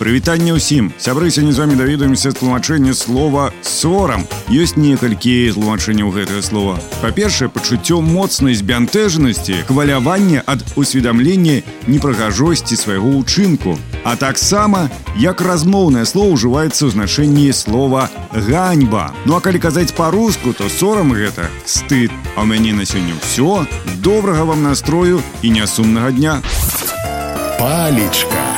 Прывітанне ўсім сябры сёння з вами даведаемся тлумачэнне слова сорам ёсць некалькі тлумачэнняў гэтага слова па-першае пачуццё моцнай збянтэжанасці хвалявання ад усведамлення непрыгажосці свайго ўчынку а таксама як размоўнае слово ўжываецца ў значэнні слова ганьба ну а калі казаць па-руску то сорам гэта стыд а ў мяне на сёння ўсё добрага вам настрою і нясумнага дня палечка